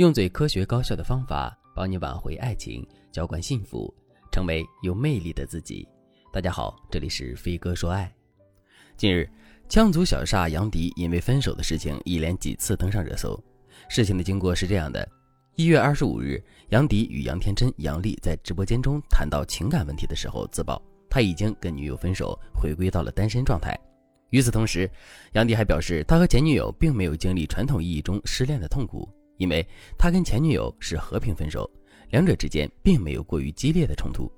用最科学高效的方法帮你挽回爱情，浇灌幸福，成为有魅力的自己。大家好，这里是飞哥说爱。近日，羌族小煞杨迪因为分手的事情一连几次登上热搜。事情的经过是这样的：一月二十五日，杨迪与杨天真、杨丽在直播间中谈到情感问题的时候，自曝他已经跟女友分手，回归到了单身状态。与此同时，杨迪还表示，他和前女友并没有经历传统意义中失恋的痛苦。因为他跟前女友是和平分手，两者之间并没有过于激烈的冲突。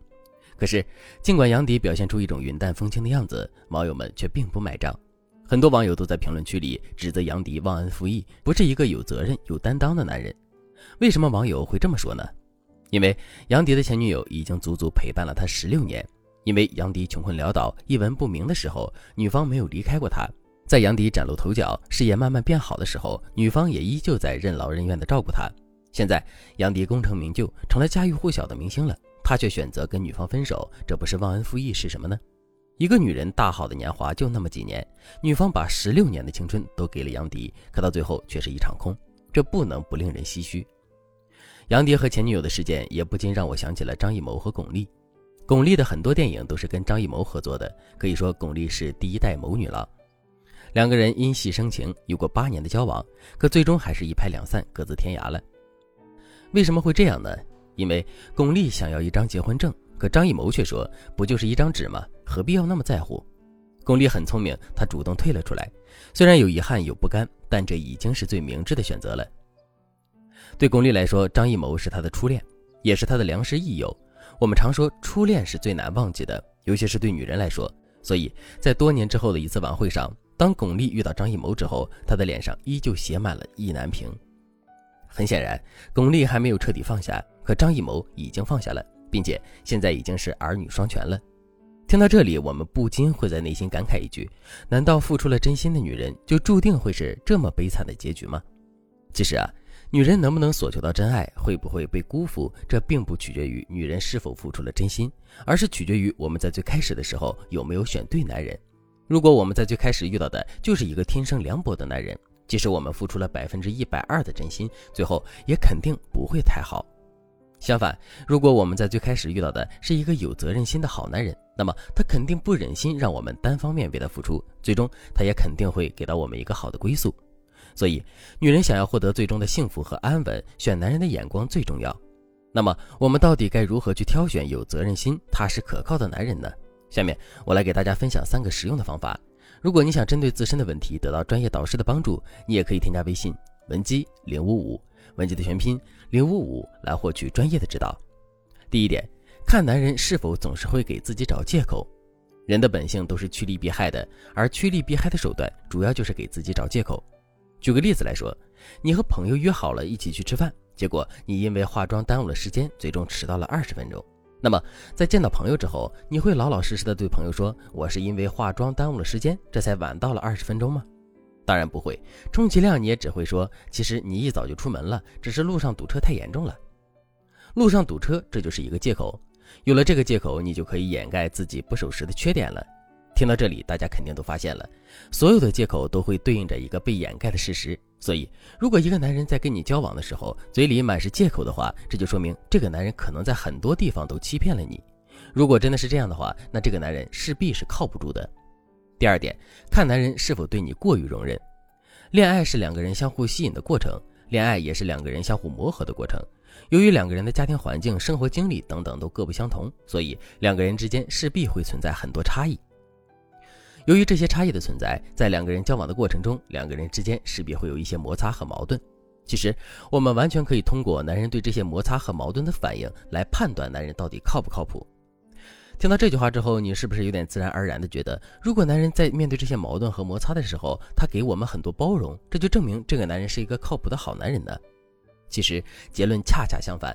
可是，尽管杨迪表现出一种云淡风轻的样子，网友们却并不买账。很多网友都在评论区里指责杨迪忘恩负义，不是一个有责任、有担当的男人。为什么网友会这么说呢？因为杨迪的前女友已经足足陪伴了他十六年。因为杨迪穷困潦倒、一文不名的时候，女方没有离开过他。在杨迪崭露头角、事业慢慢变好的时候，女方也依旧在任劳任怨地照顾他。现在杨迪功成名就，成了家喻户晓的明星了，他却选择跟女方分手，这不是忘恩负义是什么呢？一个女人大好的年华就那么几年，女方把十六年的青春都给了杨迪，可到最后却是一场空，这不能不令人唏嘘。杨迪和前女友的事件也不禁让我想起了张艺谋和巩俐。巩俐的很多电影都是跟张艺谋合作的，可以说巩俐是第一代谋女郎。两个人因戏生情，有过八年的交往，可最终还是一拍两散，各自天涯了。为什么会这样呢？因为巩俐想要一张结婚证，可张艺谋却说：“不就是一张纸吗？何必要那么在乎？”巩俐很聪明，她主动退了出来。虽然有遗憾有不甘，但这已经是最明智的选择了。对巩俐来说，张艺谋是她的初恋，也是她的良师益友。我们常说，初恋是最难忘记的，尤其是对女人来说。所以在多年之后的一次晚会上。当巩俐遇到张艺谋之后，她的脸上依旧写满了意难平。很显然，巩俐还没有彻底放下，可张艺谋已经放下了，并且现在已经是儿女双全了。听到这里，我们不禁会在内心感慨一句：难道付出了真心的女人就注定会是这么悲惨的结局吗？其实啊，女人能不能索求到真爱，会不会被辜负，这并不取决于女人是否付出了真心，而是取决于我们在最开始的时候有没有选对男人。如果我们在最开始遇到的就是一个天生凉薄的男人，即使我们付出了百分之一百二的真心，最后也肯定不会太好。相反，如果我们在最开始遇到的是一个有责任心的好男人，那么他肯定不忍心让我们单方面为他付出，最终他也肯定会给到我们一个好的归宿。所以，女人想要获得最终的幸福和安稳，选男人的眼光最重要。那么，我们到底该如何去挑选有责任心、踏实可靠的男人呢？下面我来给大家分享三个实用的方法。如果你想针对自身的问题得到专业导师的帮助，你也可以添加微信文姬零五五，文姬的全拼零五五来获取专业的指导。第一点，看男人是否总是会给自己找借口。人的本性都是趋利避害的，而趋利避害的手段主要就是给自己找借口。举个例子来说，你和朋友约好了一起去吃饭，结果你因为化妆耽误了时间，最终迟到了二十分钟。那么，在见到朋友之后，你会老老实实的对朋友说：“我是因为化妆耽误了时间，这才晚到了二十分钟吗？”当然不会，充其量你也只会说：“其实你一早就出门了，只是路上堵车太严重了。”路上堵车，这就是一个借口。有了这个借口，你就可以掩盖自己不守时的缺点了。听到这里，大家肯定都发现了，所有的借口都会对应着一个被掩盖的事实。所以，如果一个男人在跟你交往的时候，嘴里满是借口的话，这就说明这个男人可能在很多地方都欺骗了你。如果真的是这样的话，那这个男人势必是靠不住的。第二点，看男人是否对你过于容忍。恋爱是两个人相互吸引的过程，恋爱也是两个人相互磨合的过程。由于两个人的家庭环境、生活经历等等都各不相同，所以两个人之间势必会存在很多差异。由于这些差异的存在，在两个人交往的过程中，两个人之间势必会有一些摩擦和矛盾。其实，我们完全可以通过男人对这些摩擦和矛盾的反应来判断男人到底靠不靠谱。听到这句话之后，你是不是有点自然而然的觉得，如果男人在面对这些矛盾和摩擦的时候，他给我们很多包容，这就证明这个男人是一个靠谱的好男人呢？其实结论恰恰相反。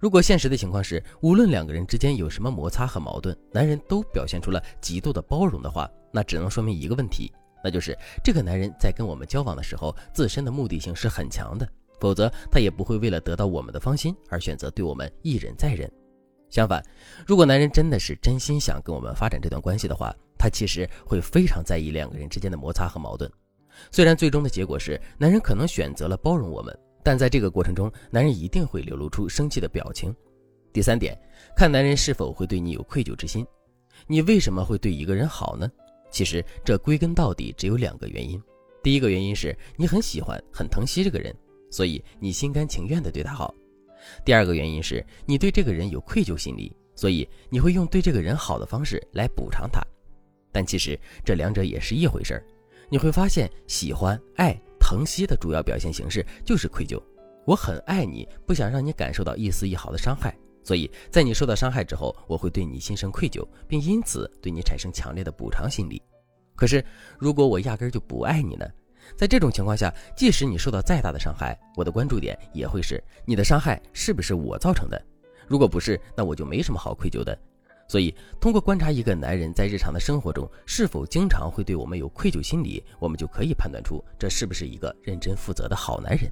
如果现实的情况是，无论两个人之间有什么摩擦和矛盾，男人都表现出了极度的包容的话，那只能说明一个问题，那就是这个男人在跟我们交往的时候，自身的目的性是很强的，否则他也不会为了得到我们的芳心而选择对我们一忍再忍。相反，如果男人真的是真心想跟我们发展这段关系的话，他其实会非常在意两个人之间的摩擦和矛盾。虽然最终的结果是男人可能选择了包容我们。但在这个过程中，男人一定会流露出生气的表情。第三点，看男人是否会对你有愧疚之心。你为什么会对一个人好呢？其实这归根到底只有两个原因。第一个原因是你很喜欢、很疼惜这个人，所以你心甘情愿地对他好。第二个原因是你对这个人有愧疚心理，所以你会用对这个人好的方式来补偿他。但其实这两者也是一回事儿。你会发现，喜欢、爱。疼惜的主要表现形式就是愧疚。我很爱你，不想让你感受到一丝一毫的伤害，所以在你受到伤害之后，我会对你心生愧疚，并因此对你产生强烈的补偿心理。可是，如果我压根就不爱你呢？在这种情况下，即使你受到再大的伤害，我的关注点也会是你的伤害是不是我造成的？如果不是，那我就没什么好愧疚的。所以，通过观察一个男人在日常的生活中是否经常会对我们有愧疚心理，我们就可以判断出这是不是一个认真负责的好男人。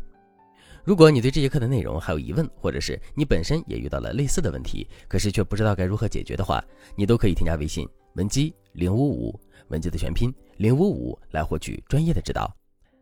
如果你对这节课的内容还有疑问，或者是你本身也遇到了类似的问题，可是却不知道该如何解决的话，你都可以添加微信文姬零五五，文姬的全拼零五五来获取专业的指导。